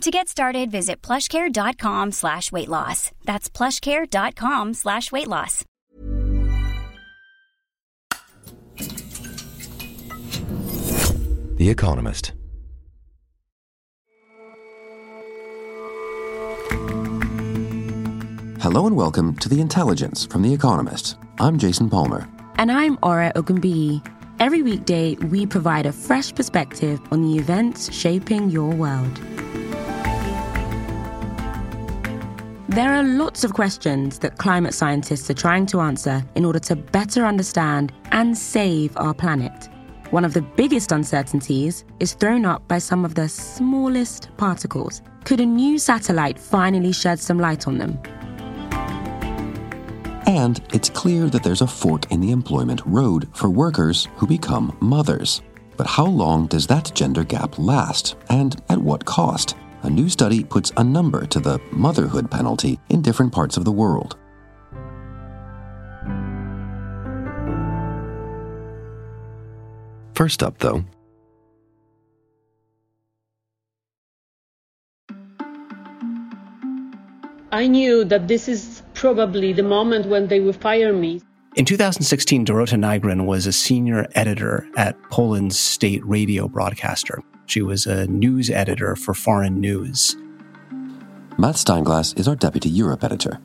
To get started, visit plushcare.com slash weight loss. That's plushcare.com slash weight loss. The Economist. Hello and welcome to The Intelligence from The Economist. I'm Jason Palmer. And I'm Ore Ogunbiyi. Every weekday, we provide a fresh perspective on the events shaping your world. There are lots of questions that climate scientists are trying to answer in order to better understand and save our planet. One of the biggest uncertainties is thrown up by some of the smallest particles. Could a new satellite finally shed some light on them? And it's clear that there's a fork in the employment road for workers who become mothers. But how long does that gender gap last, and at what cost? A new study puts a number to the motherhood penalty in different parts of the world. First up, though, I knew that this is probably the moment when they will fire me. In 2016, Dorota Nygren was a senior editor at Poland's state radio broadcaster. She was a news editor for foreign news. Matt Steinglass is our deputy Europe editor.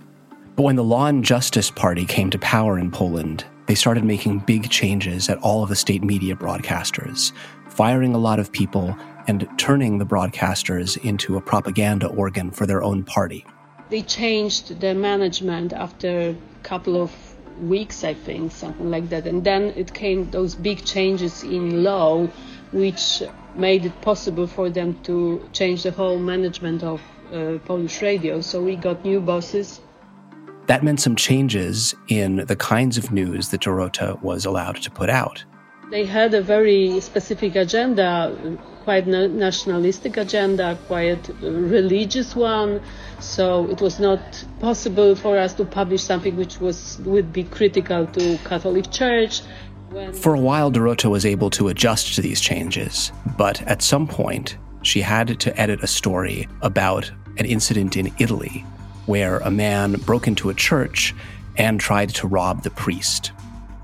But when the Law and Justice Party came to power in Poland, they started making big changes at all of the state media broadcasters, firing a lot of people and turning the broadcasters into a propaganda organ for their own party. They changed the management after a couple of weeks, I think, something like that. And then it came those big changes in law, which made it possible for them to change the whole management of uh, Polish radio. So we got new bosses. That meant some changes in the kinds of news that Dorota was allowed to put out. They had a very specific agenda, quite nationalistic agenda, quite religious one. So it was not possible for us to publish something which was would be critical to Catholic Church. For a while, Dorota was able to adjust to these changes, but at some point, she had to edit a story about an incident in Italy where a man broke into a church and tried to rob the priest.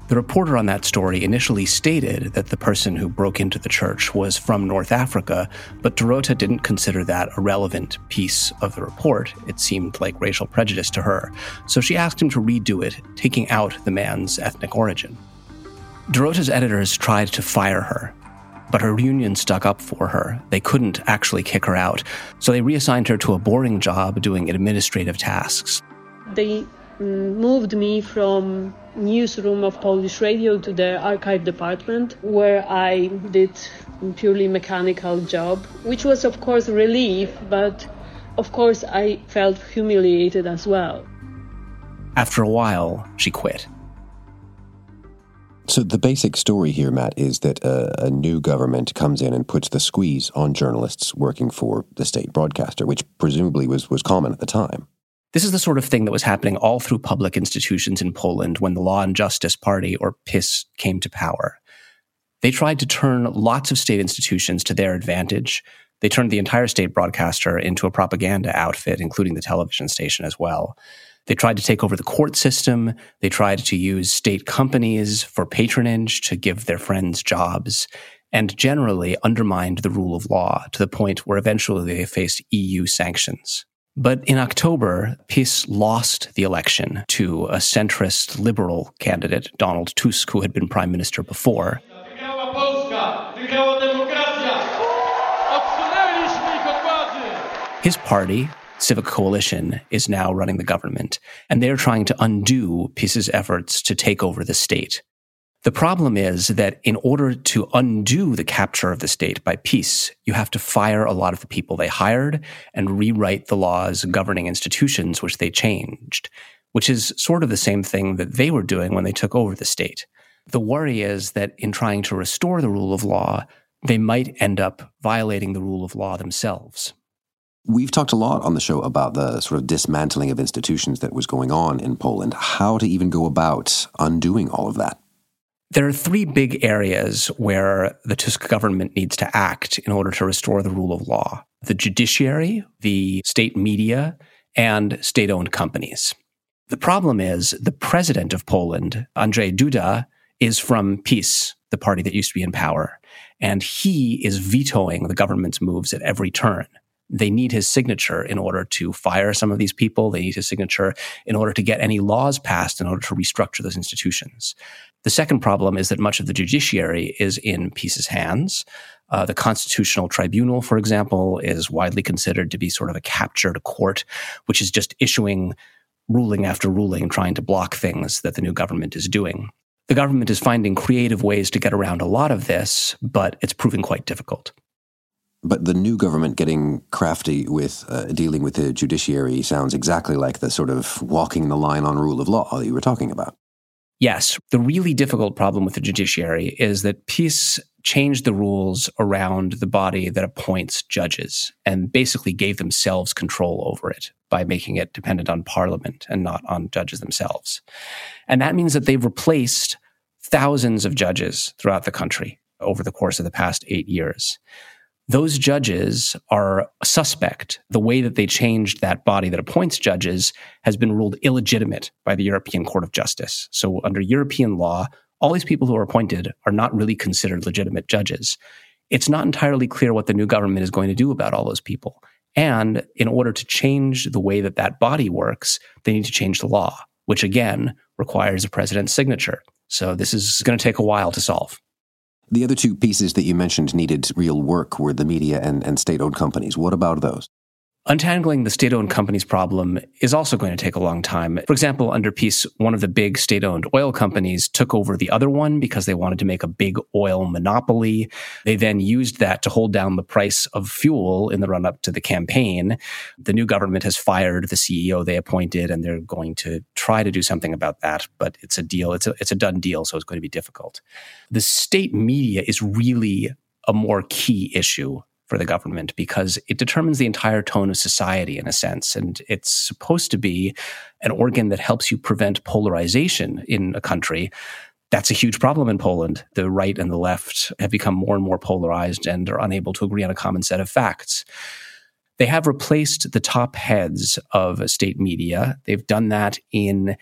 The reporter on that story initially stated that the person who broke into the church was from North Africa, but Dorota didn't consider that a relevant piece of the report. It seemed like racial prejudice to her. So she asked him to redo it, taking out the man's ethnic origin. Dorota's editors tried to fire her, but her union stuck up for her. They couldn't actually kick her out, so they reassigned her to a boring job doing administrative tasks. They mm, moved me from newsroom of Polish Radio to the archive department, where I did purely mechanical job, which was of course relief, but of course I felt humiliated as well. After a while, she quit. So the basic story here, Matt, is that a, a, new government comes in and puts the squeeze on journalists working for the state broadcaster, which presumably was, was common at the time. This is the sort of thing that was happening all through public institutions in Poland when the Law and Justice Party, or PiS, came to power. They tried to turn lots of state institutions to their advantage. They turned the entire state broadcaster into a propaganda outfit, including the television station as well. They tried to take over the court system. They tried to use state companies for patronage to give their friends jobs and generally undermined the rule of law to the point where eventually they faced EU sanctions. But in October, PiS lost the election to a centrist liberal candidate, Donald Tusk, who had been prime minister before. His party, Civic Coalition is now running the government, and they're trying to undo PiS's efforts to take over the state. The problem is that in order to undo the capture of the state by PiS, you have to fire a lot of the people they hired and rewrite the laws governing institutions which they changed, which is sort of the same thing that they were doing when they took over the state. The worry is that in trying to restore the rule of law, they might end up violating the rule of law themselves. We've talked a lot on the show about the sort of dismantling of institutions that was going on in Poland, how to even go about undoing all of that. There are three big areas where the Tusk government needs to act in order to restore the rule of law the judiciary, the state media, and state owned companies. The problem is the president of Poland, Andrzej Duda, is from PiS, the party that used to be in power, and he is vetoing the government's moves at every turn they need his signature in order to fire some of these people. They need his signature in order to get any laws passed in order to restructure those institutions. The second problem is that much of the judiciary is in PiS's hands. Uh, the Constitutional Tribunal, for example, is widely considered to be sort of a captured court, which is just issuing ruling after ruling, trying to block things that the new government is doing. The government is finding creative ways to get around a lot of this, but it's proving quite difficult. But the new government getting crafty with uh, dealing with the judiciary sounds exactly like the sort of walking the line on rule of law that you were talking about. Yes. The really difficult problem with the judiciary is that PiS changed the rules around the body that appoints judges and basically gave themselves control over it by making it dependent on parliament and not on judges themselves. And that means that they've replaced thousands of judges throughout the country over the course of the past eight years those judges are suspect. The way that they changed that body that appoints judges has been ruled illegitimate by the European Court of Justice. So, under European law, all these people who are appointed are not really considered legitimate judges. It's not entirely clear what the new government is going to do about all those people. And in order to change the way that that body works, they need to change the law, which again requires a president's signature. So, this is going to take a while to solve. The other two pieces that you mentioned needed real work were the media and, and state owned companies. What about those? Untangling the state owned companies problem is also going to take a long time. For example, under PiS, one of the big state owned oil companies took over the other one because they wanted to make a big oil monopoly. They then used that to hold down the price of fuel in the run up to the campaign. The new government has fired the CEO they appointed and they're going to try to do something about that, but it's a deal. It's a, it's a done deal, so it's going to be difficult. The state media is really a more key issue for the government because it determines the entire tone of society in a sense. And it's supposed to be an organ that helps you prevent polarization in a country. That's a huge problem in Poland. The right and the left have become more and more polarized and are unable to agree on a common set of facts. They have replaced the top heads of state media. They've done that in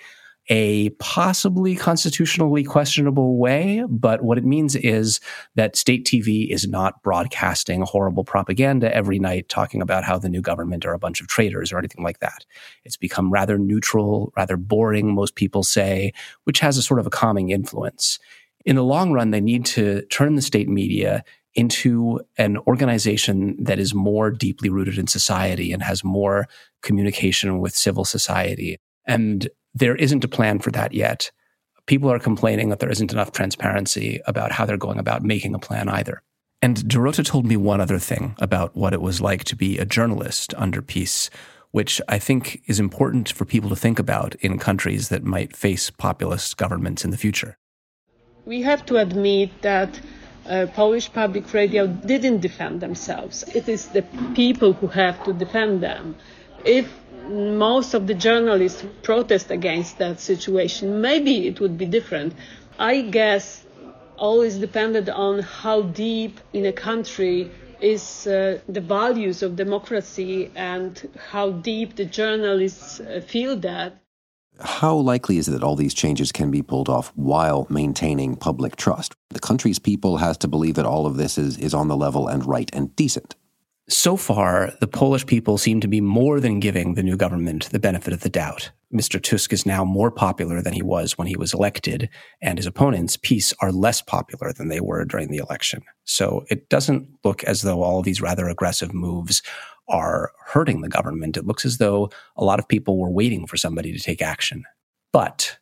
a possibly constitutionally questionable way. But what it means is that state TV is not broadcasting horrible propaganda every night talking about how the new government are a bunch of traitors or anything like that. It's become rather neutral, rather boring, most people say, which has a sort of a calming influence. In the long run, they need to turn the state media into an organization that is more deeply rooted in society and has more communication with civil society. And there isn't a plan for that yet. People are complaining that there isn't enough transparency about how they're going about making a plan either. And Dorota told me one other thing about what it was like to be a journalist under PiS, which I think is important for people to think about in countries that might face populist governments in the future. We have to admit that uh, Polish public radio didn't defend themselves. It is the people who have to defend them. If most of the journalists protest against that situation, maybe it would be different. I guess always depended on how deep in a country is uh, the values of democracy and how deep the journalists uh, feel that. How likely is it that all these changes can be pulled off while maintaining public trust? The country's people has to believe that all of this is, is on the level and right and decent. So far, the Polish people seem to be more than giving the new government the benefit of the doubt. Mr. Tusk is now more popular than he was when he was elected, and his opponents, PiS, are less popular than they were during the election. So it doesn't look as though all these rather aggressive moves are hurting the government. It looks as though a lot of people were waiting for somebody to take action. But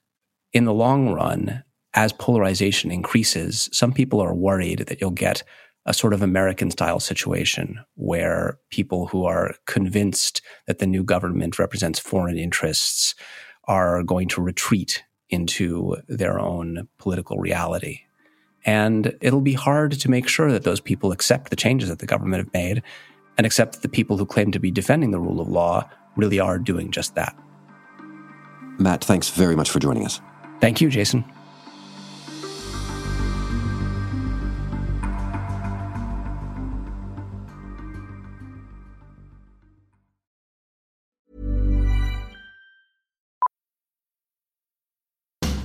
in the long run, as polarization increases, some people are worried that you'll get a sort of American style situation where people who are convinced that the new government represents foreign interests are going to retreat into their own political reality. And it'll be hard to make sure that those people accept the changes that the government have made and accept that the people who claim to be defending the rule of law really are doing just that. Matt, thanks very much for joining us. Thank you, Jason.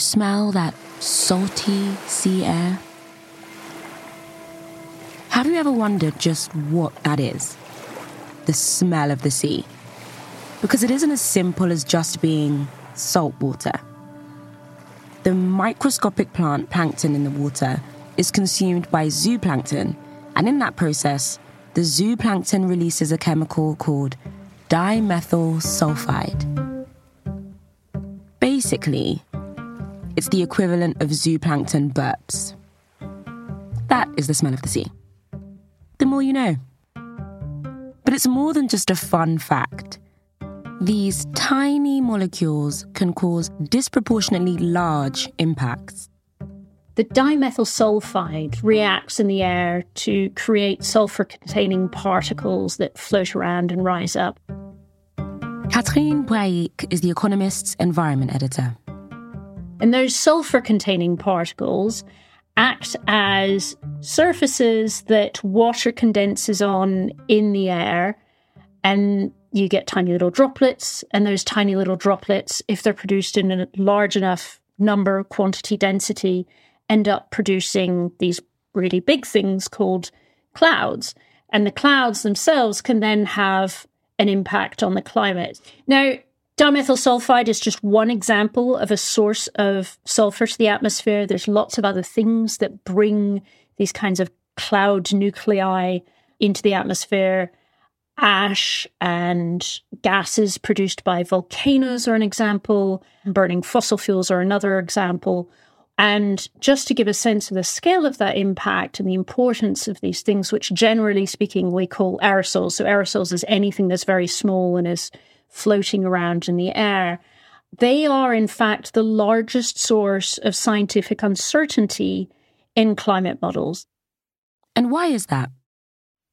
Smell that salty sea air? Have you ever wondered just what that is? The smell of the sea. Because it isn't as simple as just being salt water. The microscopic plant plankton in the water is consumed by zooplankton, and in that process, the zooplankton releases a chemical called dimethyl sulfide. Basically, it's the equivalent of zooplankton burps. That is the smell of the sea. The more you know. But it's more than just a fun fact. These tiny molecules can cause disproportionately large impacts. The dimethyl sulfide reacts in the air to create sulfur containing particles that float around and rise up. Catherine Brahic is The Economist's environment editor. And those sulfur containing particles act as surfaces that water condenses on in the air, and you get tiny little droplets. And those tiny little droplets, if they're produced in a large enough number, quantity, density, end up producing these really big things called clouds. And the clouds themselves can then have an impact on the climate. Now, dimethyl sulfide is just one example of a source of sulfur to the atmosphere. There's lots of other things that bring these kinds of cloud nuclei into the atmosphere. Ash and gases produced by volcanoes are an example. Burning fossil fuels are another example. And just to give a sense of the scale of that impact and the importance of these things, which generally speaking we call aerosols. So, aerosols is anything that's very small and is floating around in the air. They are, in fact, the largest source of scientific uncertainty in climate models. And why is that?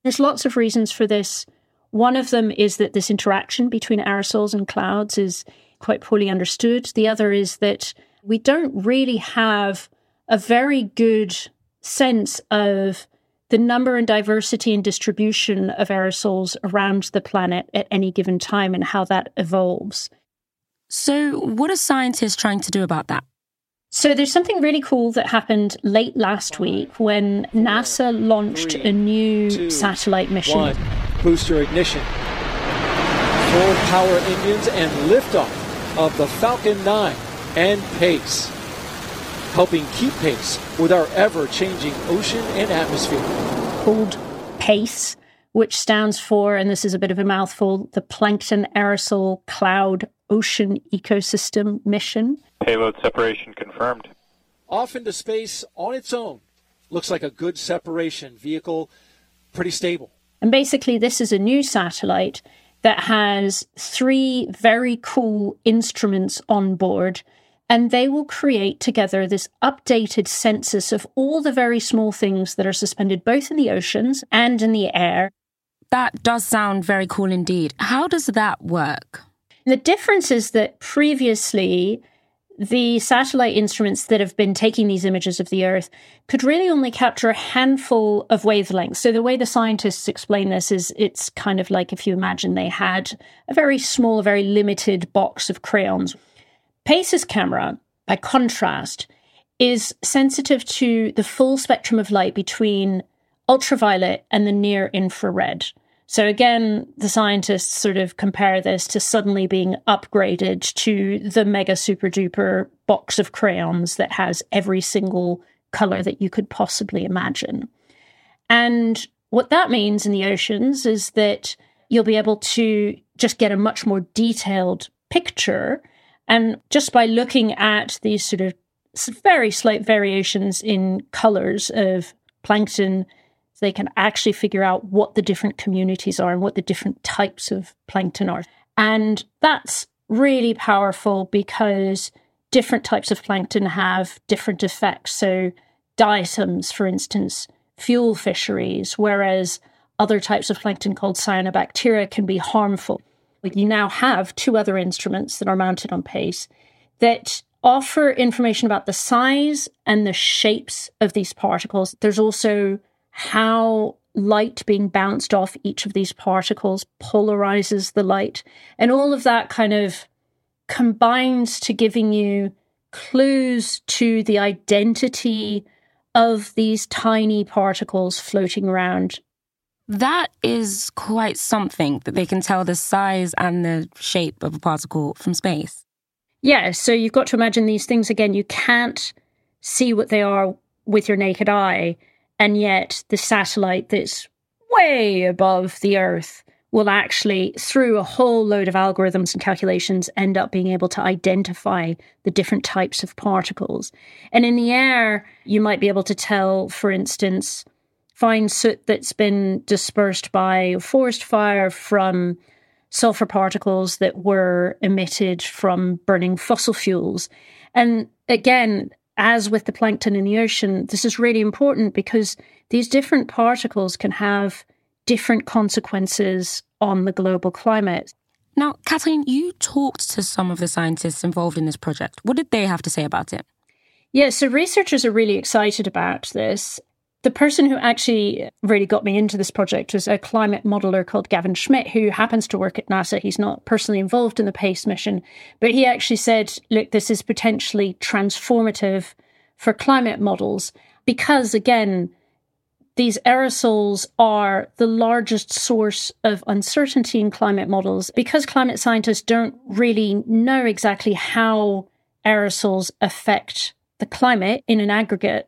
There's lots of reasons for this. One of them is that this interaction between aerosols and clouds is quite poorly understood. The other is that we don't really have a very good sense of the number and diversity and distribution of aerosols around the planet at any given time and how that evolves. So, what are scientists trying to do about that? So, there's something really cool that happened late last week when NASA launched Three, a new two, satellite mission. One. Booster ignition. full power engines and liftoff of the Falcon 9 and PACE, helping keep pace with our ever changing ocean and atmosphere. Called PACE, which stands for, and this is a bit of a mouthful, the Plankton Aerosol Cloud Ocean Ecosystem Mission. Payload separation confirmed. Off into space on its own. Looks like a good separation vehicle, pretty stable. And basically, this is a new satellite that has three very cool instruments on board and they will create together this updated census of all the very small things that are suspended both in the oceans and in the air. That does sound very cool indeed. How does that work? The difference is that previously the satellite instruments that have been taking these images of the Earth could really only capture a handful of wavelengths. So, the way the scientists explain this is it's kind of like if you imagine they had a very small, very limited box of crayons. PACE's camera, by contrast, is sensitive to the full spectrum of light between ultraviolet and the near infrared. So again, the scientists sort of compare this to suddenly being upgraded to the mega super duper box of crayons that has every single color that you could possibly imagine. And what that means in the oceans is that you'll be able to just get a much more detailed picture. And just by looking at these sort of very slight variations in colors of plankton they can actually figure out what the different communities are and what the different types of plankton are. And that's really powerful because different types of plankton have different effects. So, diatoms, for instance, fuel fisheries, whereas other types of plankton called cyanobacteria can be harmful. You now have two other instruments that are mounted on PACE that offer information about the size and the shapes of these particles. There's also how light being bounced off each of these particles polarizes the light. And all of that kind of combines to giving you clues to the identity of these tiny particles floating around. That is quite something that they can tell the size and the shape of a particle from space. Yeah, so you've got to imagine these things again, you can't see what they are with your naked eye. And yet, the satellite that's way above the Earth will actually, through a whole load of algorithms and calculations, end up being able to identify the different types of particles. And in the air, you might be able to tell, for instance, fine soot that's been dispersed by forest fire from sulfur particles that were emitted from burning fossil fuels. And again, as with the plankton in the ocean, this is really important because these different particles can have different consequences on the global climate. Now, Kathleen, you talked to some of the scientists involved in this project. What did they have to say about it? Yeah, so researchers are really excited about this. The person who actually really got me into this project was a climate modeler called Gavin Schmidt, who happens to work at NASA. He's not personally involved in the PACE mission, but he actually said, look, this is potentially transformative for climate models because, again, these aerosols are the largest source of uncertainty in climate models because climate scientists don't really know exactly how aerosols affect the climate in an aggregate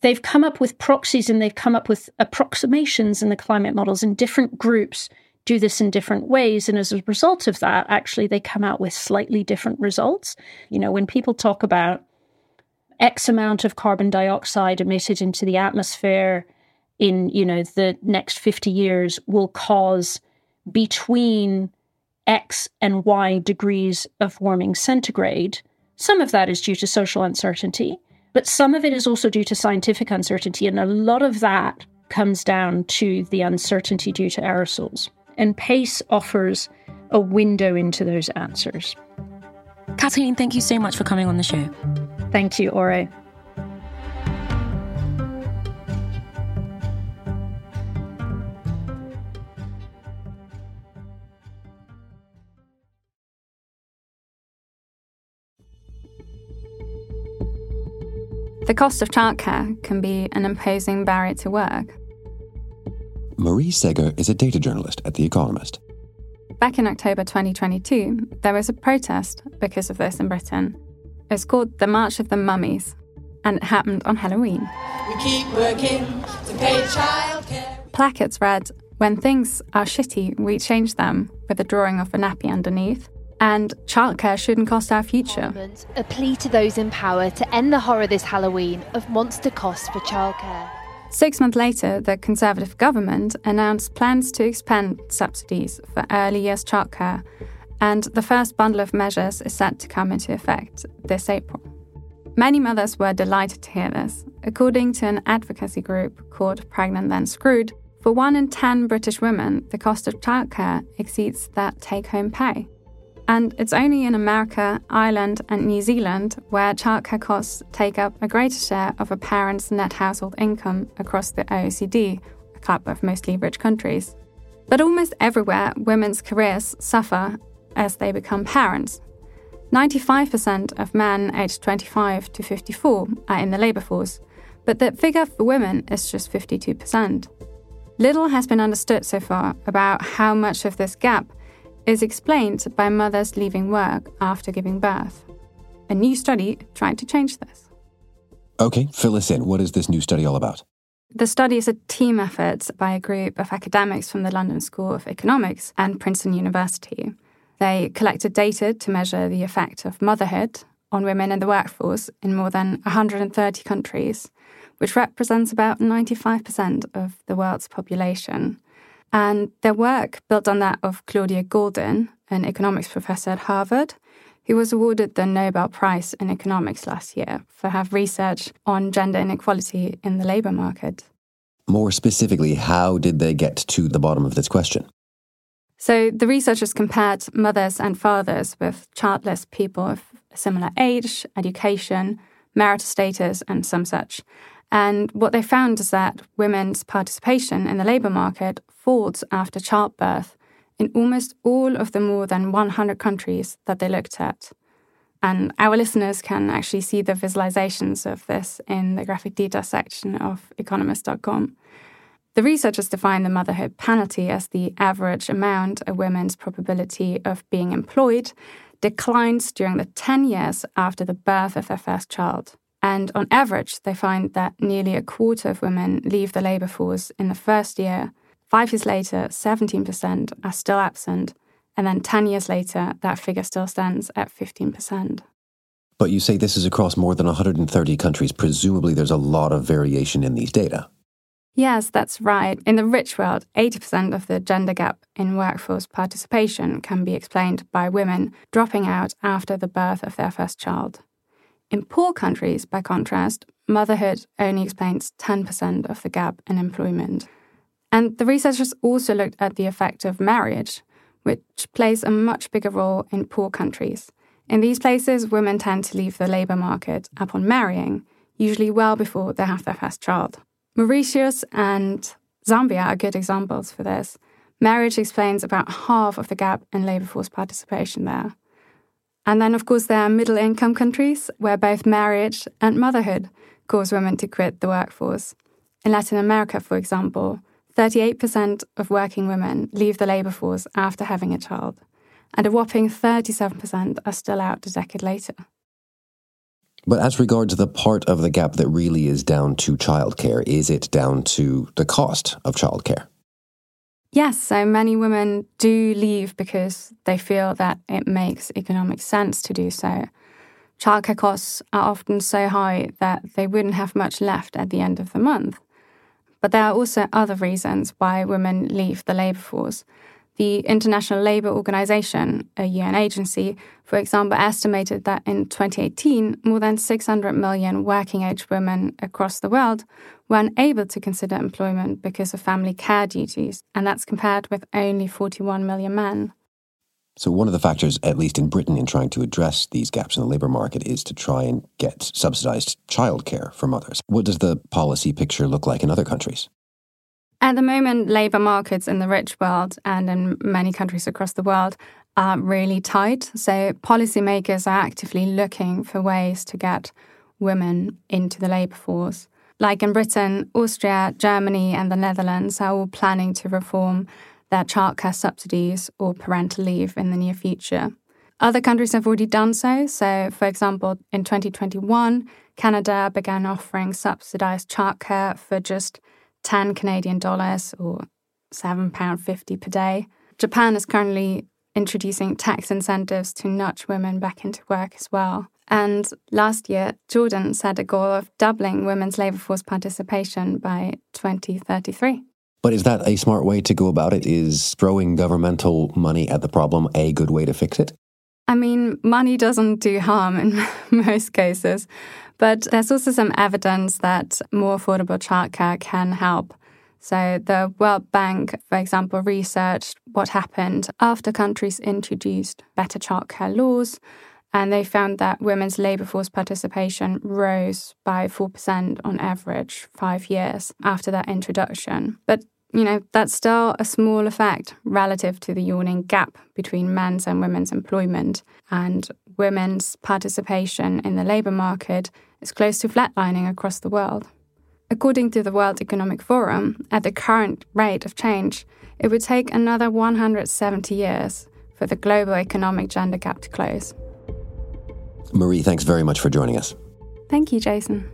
they've come up with proxies and they've come up with approximations in the climate models, and different groups do this in different ways. And as a result of that, actually, they come out with slightly different results. You know, when people talk about X amount of carbon dioxide emitted into the atmosphere in, you know, the next 50 years will cause between X and Y degrees of warming centigrade. Some of that is due to social uncertainty. But some of it is also due to scientific uncertainty, and a lot of that comes down to the uncertainty due to aerosols. And PACE offers a window into those answers. Kathleen, thank you so much for coming on the show. Thank you, Ore. Cost of childcare can be an imposing barrier to work. Marie Segger is a data journalist at The Economist. Back in October 2022, there was a protest because of this in Britain. It's called the March of the Mummies, and it happened on Halloween. We keep working to pay childcare. Placards read, When things are shitty, we change them, with a drawing of a nappy underneath. And childcare shouldn't cost our future. A plea to those in power to end the horror this Halloween of monster costs for childcare. Six months later, the Conservative government announced plans to expand subsidies for early years childcare, and the first bundle of measures is set to come into effect this April. Many mothers were delighted to hear this. According to an advocacy group called Pregnant Then Screwed, for one in 10 British women, the cost of childcare exceeds that take home pay. And it's only in America, Ireland, and New Zealand where childcare costs take up a greater share of a parent's net household income across the OECD, a club of mostly rich countries. But almost everywhere, women's careers suffer as they become parents. 95% of men aged 25 to 54 are in the labour force, but the figure for women is just 52%. Little has been understood so far about how much of this gap is explained by mothers leaving work after giving birth. A new study tried to change this. Okay, fill us in. What is this new study all about? The study is a team effort by a group of academics from the London School of Economics and Princeton University. They collected data to measure the effect of motherhood on women in the workforce in more than 130 countries, which represents about 95% of the world's population. And their work built on that of Claudia Goldin, an economics professor at Harvard, who was awarded the Nobel Prize in Economics last year for her research on gender inequality in the labour market. More specifically, how did they get to the bottom of this question? So, the researchers compared mothers and fathers with childless people of similar age, education, marital status, and some such. And what they found is that women's participation in the labour market after childbirth in almost all of the more than 100 countries that they looked at. And our listeners can actually see the visualizations of this in the graphic data section of economist.com. The researchers define the motherhood penalty as the average amount a woman's probability of being employed declines during the 10 years after the birth of their first child. And on average, they find that nearly a quarter of women leave the labour force in the first year. Five years later, 17% are still absent. And then 10 years later, that figure still stands at 15%. But you say this is across more than 130 countries. Presumably, there's a lot of variation in these data. Yes, that's right. In the rich world, 80% of the gender gap in workforce participation can be explained by women dropping out after the birth of their first child. In poor countries, by contrast, motherhood only explains 10% of the gap in employment. And the researchers also looked at the effect of marriage, which plays a much bigger role in poor countries. In these places, women tend to leave the labour market upon marrying, usually well before they have their first child. Mauritius and Zambia are good examples for this. Marriage explains about half of the gap in labour force participation there. And then, of course, there are middle income countries where both marriage and motherhood cause women to quit the workforce. In Latin America, for example, 38% of working women leave the labour force after having a child, and a whopping 37% are still out a decade later. But as regards the part of the gap that really is down to childcare, is it down to the cost of childcare? Yes, so many women do leave because they feel that it makes economic sense to do so. Childcare costs are often so high that they wouldn't have much left at the end of the month. But there are also other reasons why women leave the labour force. The International Labour Organization, a UN agency, for example, estimated that in 2018, more than 600 million working age women across the world were unable to consider employment because of family care duties, and that's compared with only 41 million men. So, one of the factors, at least in Britain, in trying to address these gaps in the labour market is to try and get subsidised childcare for mothers. What does the policy picture look like in other countries? At the moment, labour markets in the rich world and in many countries across the world are really tight. So, policymakers are actively looking for ways to get women into the labour force. Like in Britain, Austria, Germany, and the Netherlands are all planning to reform their childcare subsidies or parental leave in the near future. Other countries have already done so. So, for example, in 2021, Canada began offering subsidized childcare for just 10 Canadian dollars or £7.50 per day. Japan is currently introducing tax incentives to nudge women back into work as well. And last year, Jordan set a goal of doubling women's labour force participation by 2033. But is that a smart way to go about it? Is throwing governmental money at the problem a good way to fix it? I mean, money doesn't do harm in most cases, but there's also some evidence that more affordable childcare can help So, the World Bank, for example, researched what happened after countries introduced better childcare laws. And they found that women's labour force participation rose by 4% on average five years after that introduction. But you know, that's still a small effect relative to the yawning gap between men's and women's employment. And women's participation in the labour market is close to flatlining across the world. According to the World Economic Forum, at the current rate of change, it would take another 170 years for the global economic gender gap to close. Marie, thanks very much for joining us. Thank you, Jason.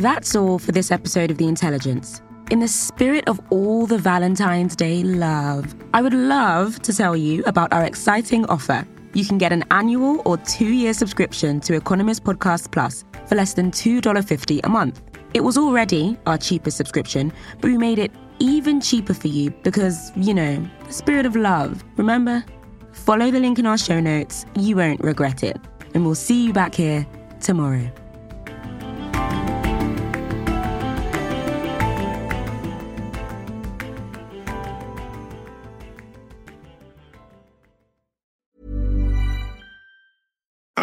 That's all for this episode of The Intelligence. In the spirit of all the Valentine's Day love, I would love to tell you about our exciting offer. You can get an annual or two year subscription to Economist Podcast Plus for less than $2.50 a month. It was already our cheapest subscription, but we made it even cheaper for you because, you know, the spirit of love. Remember? Follow the link in our show notes. You won't regret it. And we'll see you back here tomorrow.